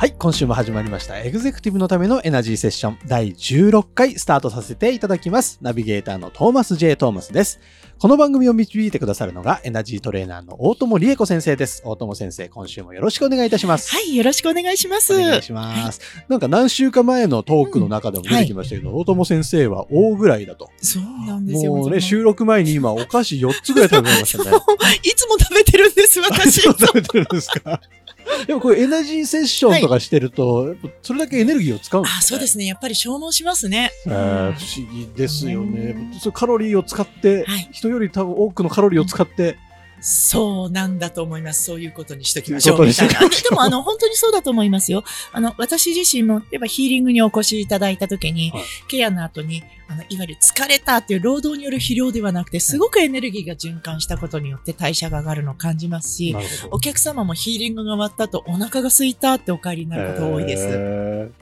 はい、今週も始まりました。エグゼクティブのためのエナジーセッション第16回スタートさせていただきます。ナビゲーターのトーマス J. トーマスです。この番組を導いてくださるのがエナジートレーナーの大友理恵子先生です。大友先生、今週もよろしくお願いいたします。はい、よろしくお願いします。お願いします。なんか何週か前のトークの中でも出てきましたけど、大友先生は大ぐらいだと。そうなんですよ。もうね、も収録前に今お菓子4つぐらい食べましたね。いつも食べてるんです、私。そう食べてるんですか？でもこれエナジーセッションとかしてると、やっぱそれだけエネルギーを使うんですね。あ、そうですね。やっぱり消耗しますね。えー不思議ですよね。そうカロリーを使って、はい人より多分多くのカロリーを使って、そうなんだと思います。そういうことにしときましょう。そういうことにしときましょうみたいなでも、あの、本当にそうだと思いますよ。あの、私自身も、例えばヒーリングにお越しいただいたときに、はいケアの後に、あの、いわゆる疲れたっていう労働による疲労ではなくて、すごくエネルギーが循環したことによって代謝が上がるのを感じますし。お客様もヒーリングが終わった後、お腹が空いたってお帰りになることが多いです。えー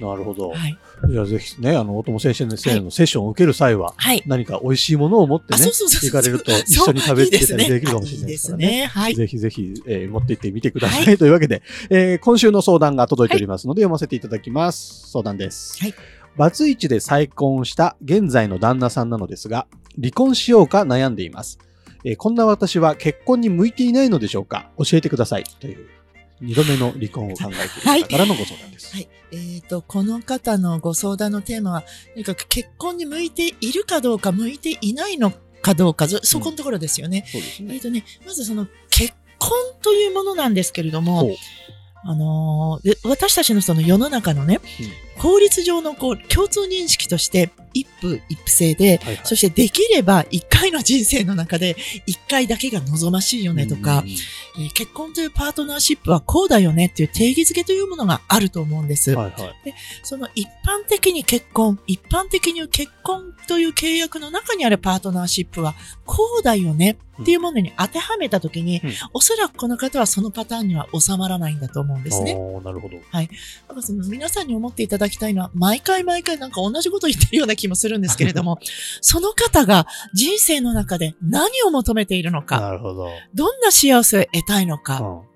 なるほど。はい。じゃあぜひね、あの、大友先生のセッションを受ける際は、はい。何か美味しいものを持ってあ、ね、そうそうそう。行かれると一緒に食べてたりいいできるかもしれないですからね。いいですね。はい。ぜひぜひ、えー持って行ってみてください。はというわけで、えー今週の相談が届いておりますので、読ませていただきます。相談です。はいバツイチで再婚した現在の旦那さんなのですが、離婚しようか悩んでいます。えーこんな私は結婚に向いていないのでしょうか？教えてください。という、二度目の離婚を考えている方からのご相談です。はい。えっ、と、この方のご相談のテーマは、とにかく結婚に向いているかどうか、向いていないのかどうか、そそこのところですよね。そうですね。えっ、とね、まずその結婚というものなんですけれどもあのーで私たちのその世の中のね、法律上のこう共通認識として一夫一夫制で、はいはいそしてできれば一回の人生の中で一回だけが望ましいよねとか、うんえー結婚というパートナーシップはこうだよねっていう定義づけというものがあると思うんです。はいはい。その一般的に結婚、一般的に結婚という契約の中にあるパートナーシップはこうだよねっていうものに当てはめたときに、うんおそらくこの方はそのパターンには収まらないんだと思うんですね。なるほど。だからその皆さんに思っていただきたいのは、毎回毎回なんか同じこと言ってるような気もするんですけれども、その方が人生の中で何を求めているのか、なるほど。どんな幸せを得たいのか、うん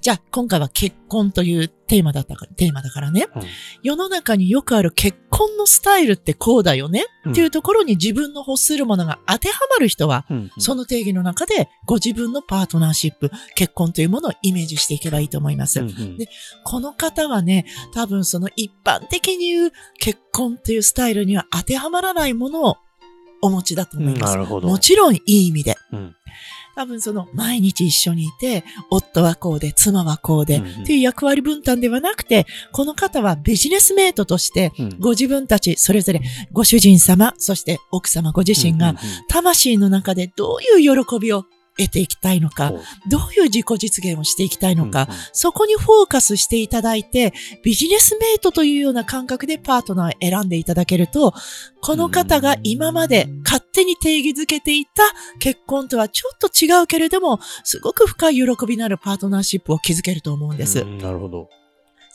じゃあ今回は結婚というテーマだったから、テーマだからね、うん世の中によくある結婚のスタイルってこうだよね、うんっていうところに自分の欲するものが当てはまる人は、うんうんその定義の中でご自分のパートナーシップ、結婚というものをイメージしていけばいいと思います。うんうんでこの方はね、多分その一般的に言う結婚というスタイルには当てはまらないものをお持ちだと思います。なるほど。もちろんいい意味で。うん多分その毎日一緒にいて、夫はこうで、妻はこうで、っていう役割分担ではなくて、この方はビジネスメイトとして、うん。ご自分たちそれぞれご主人様、そして奥様ご自身が魂の中でどういう喜びを得ていきたいのか、どういう自己実現をしていきたいのか、うんうんそこにフォーカスしていただいて、ビジネスメイトというような感覚でパートナーを選んでいただけると、この方が今まで勝手に定義づけていた結婚とはちょっと違うけれども、すごく深い喜びのあるパートナーシップを築けると思うんです。うんなるほど。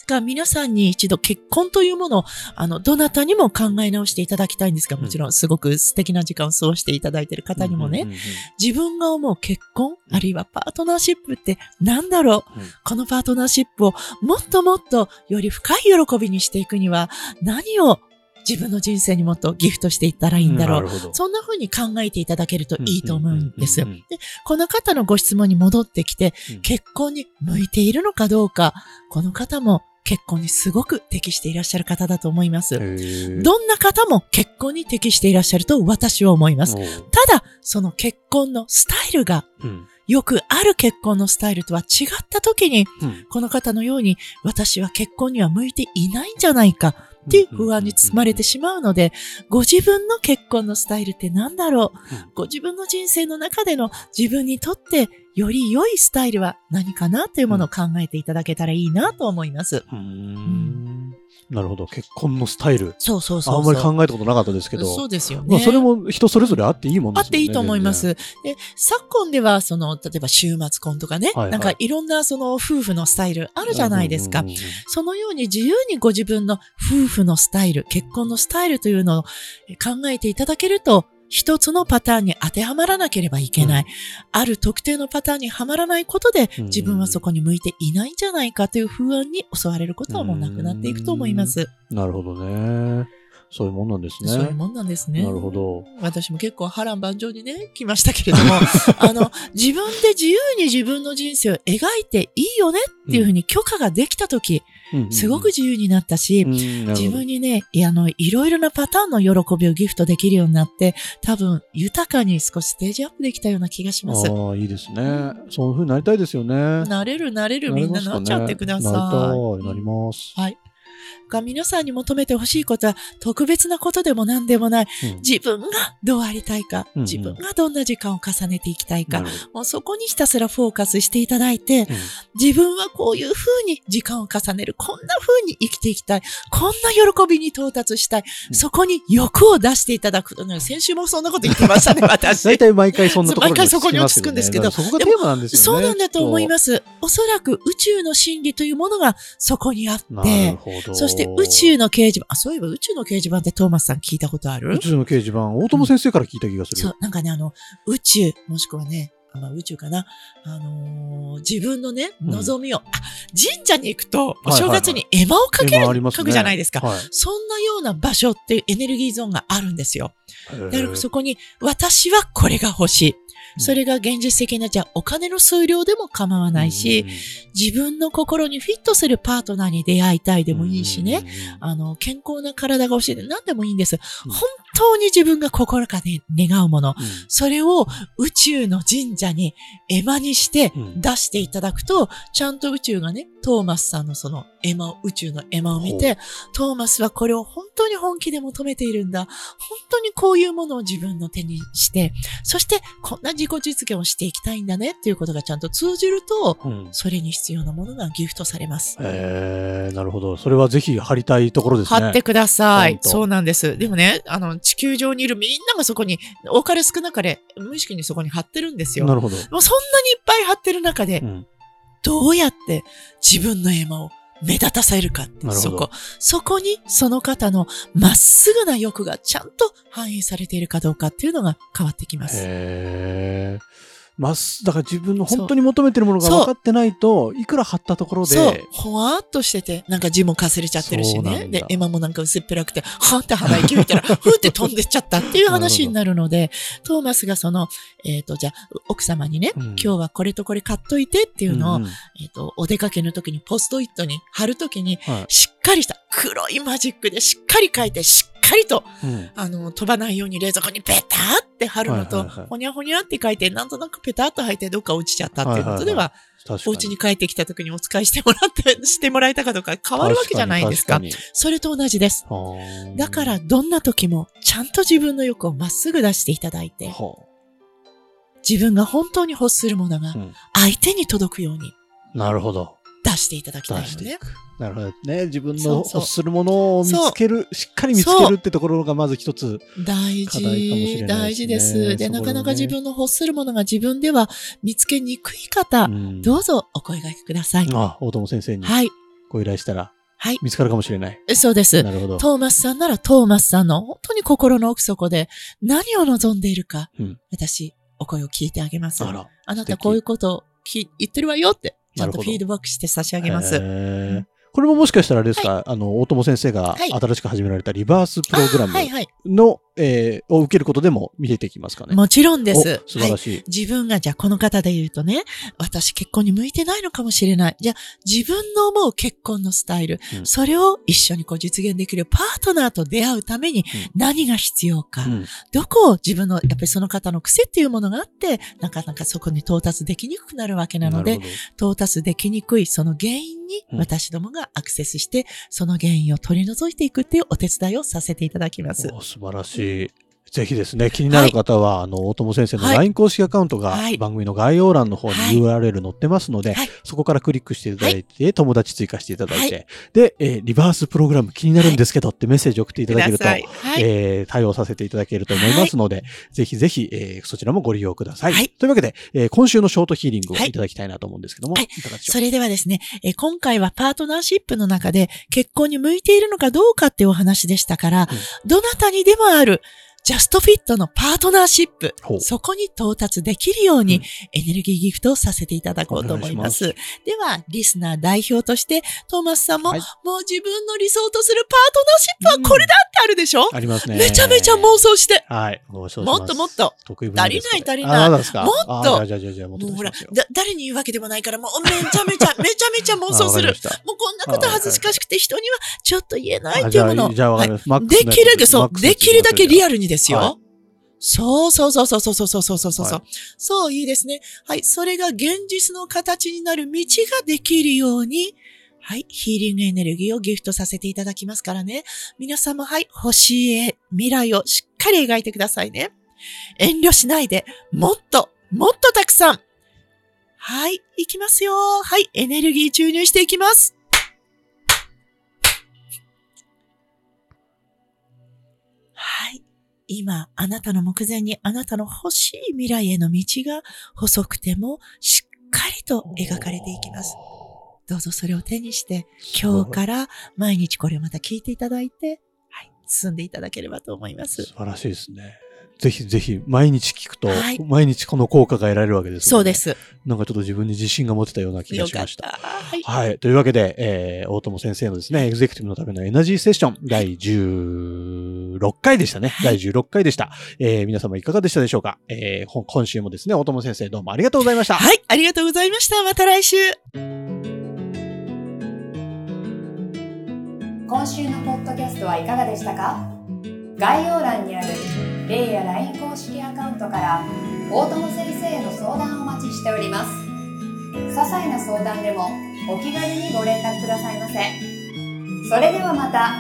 が皆さんに一度結婚というものを、あの、どなたにも考え直していただきたいんですが、もちろんすごく素敵な時間を過ごしていただいている方にもね、うんうんうん自分が思う結婚、あるいはパートナーシップって何だろう、うんこのパートナーシップをもっともっとより深い喜びにしていくには何を自分の人生にもっとギフトしていったらいいんだろう。なるほど。そんな風に考えていただけるといいと思うんです。うんうんうんうんで、この方のご質問に戻ってきてうん、結婚に向いているのかどうか、この方も結婚にすごく適していらっしゃる方だと思います。どんな方も結婚に適していらっしゃると私は思います。ただ、その結婚のスタイルがうん。よくある結婚のスタイルとは違った時に、うん。この方のように私は結婚には向いていないんじゃないかっていう不安に包まれてしまうので、ご自分の結婚のスタイルって何だろう？うん。ご自分の人生の中での自分にとってより良いスタイルは何かなというものを考えていただけたらいいなと思います。うーんなるほど。結婚のスタイル。そうそうそうそう。あんまり考えたことなかったですけど。そうですよね。まあ、それも人それぞれあっていいもんですよね。あっていいと思いま。す。で、昨今では、その、例えば週末婚とかね、はいはいなんかいろんなその夫婦のスタイルあるじゃないですか。そのように自由にご自分の夫婦のスタイル、結婚のスタイルというのを考えていただけると、一つのパターンに当てはまらなければいけない。うんある特定のパターンにはまらないことで、うん自分はそこに向いていないんじゃないかという不安に襲われることはもうなくなっていくと思います。なるほどね。そういうもんなんですね。そういうもんなんですね。なるほど。私も結構波乱万丈にね、来ましたけれども、あの、自分で自由に自分の人生を描いていいよねっていうふうに許可ができたとき、すごく自由になったし、自分ににね、あの、いろいろなパターンの喜びをギフトできるようになって、多分、豊かに少しステージアップできたような気がします。ああ、いいですね。そういう風になりたいですよね。なれるなれるみんななっちゃってください。なりたい。なります。はい。が皆さんに求めてほしいことは特別なことでも何でもない。うん自分がどうありたいか、うんうん自分がどんな時間を重ねていきたいか、もうそこにひたすらフォーカスしていただいて、自分はこういう風に時間を重ねる、こんな風に生きていきたい、こんな喜びに到達したい、うんそこに欲を出していただく。ね先週もそんなこと言ってましたね、私。大体毎回そんなところに毎回そこに落ち着くんですけどそこがテーマなんですよね。そうなんだと思いす。ます。おそらく宇宙の真理というものがそこにあっなるて、ほど。そして宇宙の掲示板、あ、そういえば宇宙の掲示板ってトーマスさん聞いたことある？宇宙の掲示板、大友先生から聞いた気がする。そう、なんかね、あの、宇宙、もしくはね、あまあ、宇宙かな？あのー自分のね、うん望みを、あ、神社に行くと、おはいはい正月に絵馬をかける、今ありますね書くじゃないですか。はい。そんなような場所っていうエネルギーゾーンがあるんですよ。だからそこに、私はこれが欲しい。うんそれが現実的な、じゃあお金の数量でも構わないし、うん自分の心にフィットするパートナーに出会いたいでもいいしね。。うんあの、健康な体が欲しいで何でもいいんです。うん本当に自分が心からね願うもの。うんそれを宇宙の神社に絵馬にしてうん出していただくと、ちゃんと宇宙がね、トーマスさんのその絵馬を、宇宙の絵馬を見て、トーマスはこれを本当に本気で求めているんだ。本当にこういうものを自分の手にして、そしてこんな自己実現をしていきたいんだねっていうことがちゃんと通じると、うんそれに必要なものがギフトされます。えー、なるほど。それはぜひ貼りたいところですね。貼ってください。そうなんです。でもね、あの、地球上にいるみんながそこに、多かれ少なかれ、無意識にそこに貼ってるんですよ。なるほど。もうそんなにいっぱい貼ってる中で、うんどうやって自分の絵馬を目立たせるかってそこ。そこにその方のまっすぐな欲がちゃんと反映されているかどうかっていうのが変わってきます。へーまっす、だから自分の本当に求めてるものが分かってないと、いくら貼ったところで、そう。ほわーっとしてて、なんか字もかすれちゃってるしね。で、絵馬もなんか薄っぺらくて、はーって鼻息吹いたら、ふーって飛んでっちゃったっていう話になるので、トーマスがその、えっ、と、じゃあ、奥様にね、うん。今日はこれとこれ買っといてっていうのを、うんうん。えっ、と、お出かけの時にポストイットに貼る時に、はい。しっかりした黒いマジックでしっかり書いて、しっかりと、うん。あの、飛ばないように冷蔵庫にペターって貼るのと、はいはいはい。ほにゃほにゃって書いて、なんとなくペターっと入ってどっか落ちちゃったっていうことでは、確かお家に帰ってきた時にお使いしてもらって、してもらえたかどうか変わるわけじゃないですか。確に。それと同じです。だから、どんな時も、ちゃんと自分の欲をまっすぐ出していただいて、は自分が本当に欲するものが相手に届くように。なるほど。出していただきたいのね。なるほどね。自分の欲するものを見つける、しっかり見つけるってところがまず一つ。大課題かもし事、れない大事です。で、ねなかなか自分の欲するものが自分では見つけにくい方、うんどうぞお声掛けください。あ、大友先生にはい。ご依頼したらはい。見つかるかもしれない。そうです。なるほど。トーマスさんならトーマスさんの本当に心の奥底で何を望んでいるか、うん私、お声を聞いてあげます。あなたこういうことをき言ってるわよって、ちゃんとフィードバックして差し上げます。これももしかしたらあれですか、あの、大友先生がはい。新しく始められたリバースプログラム。の、えーを受けることでも見えてきますかね。もちろんです。お素晴らはいしい。自分がじゃあこの方で言うとね、私結婚に向いてないのかもしれない。じゃあ自分の思う結婚のスタイル、うんそれを一緒にこう実現できるパートナーと出会うために何が必要か、うんどこを自分の、やっぱりその方の癖っていうものがあって、なかなかそこに到達できにくくなるわけなので到達できにくいその原因にうん私どもがアクセスして、その原因を取り除いていくっていうお手伝いをさせていただきます。お素晴らしい。et ぜひですね、気になる方は、あの、大友先生のはい。LINE 公式アカウントがはい。番組の概要欄の方にはい。URL 載ってますので、はい。そこからクリックしていただいて、友達追加していただいて、はで、えーリバースプログラム気になるんですけどってメッセージを送っていただけると。えー対応させていただけると思いますので、ぜひぜひ、えーそちらもご利用ください。はい。というわけで、えー今週のショートヒーリングをはい。いただきたいなと思うんですけども、はい。いかがでしょう？それではですね、えー今回はパートナーシップの中で結婚に向いているのかどうかっていうお話でしたから、どなたにでもあるジャストフィットのパートナーシップ。そこに到達できるようにうん。エネルギーギフトをさせていただこうと思います。お願では、リスナー代表として、トーマスさんも、はい。もう自分の理想とするパートナーシップはこれだってあるでしょ、ありますね。めちゃめちゃ妄想して、はい。ご承知しもます。っともっと、足りない足りない。もっと。あじゃあじゃあじゃあもっともうほら誰に言うわけでもないから、もうめちゃめちゃ、めちゃめちゃ妄想する。もうこんなこと恥ずかしくて人にはちょっと言えないあっていうもの。じゃあ、じゃあわかりはい。できるだけ、そう、できるだけリアルにですよ。はそうそうそうそうそうそうそうそうそうそう。はいそう、いいですね。はい。それが現実の形になる道ができるように、はい。ヒーリングエネルギーをギフトさせていただきますからね。皆さんもはい。欲しい未来をしっかり描いてくださいね。遠慮しないで、もっと、もっとたくさん。はい。いきますよ。はい。エネルギー注入していきます。今、あなたの目前にあなたの欲しい未来への道が細くてもしっかりと描かれていきます。どうぞそれを手にして、今日から毎日これをまた聞いていただいて、はい、進んでいただければと思います。素晴らしいですね。ぜひぜひ、毎日聞くと、はい毎日この効果が得られるわけですねそうで。す。なんかちょっと自分に自信が持てたような気がしました。た。はい。はい。というわけで、えー、大友先生のですね、エグゼクティブのためのエナジーセッション、第16回でしたね。はい第16回でした。えー、皆様いかがでしたでしょうか？えー、今週もですね、大友先生どうもありがとうございました。はい、ありがとうございました。また来週。今週のポッドキャストはいかがでしたか？概要欄にある A や LINE 公式アカウントから大友先生への相談をお待ちしております。些細な相談でもお気軽にご連絡くださいませ。それではまた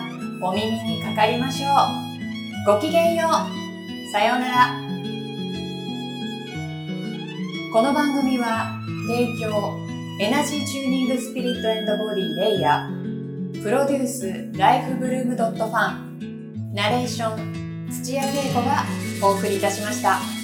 お耳にかかりましょう。ごきげんよう。さようなら。この番組は提供エナジーチューニングスピリットエンドボディレイヤー。プロデュースライフブルームドットファン。ナレーション土屋恵子がお送りいたしました。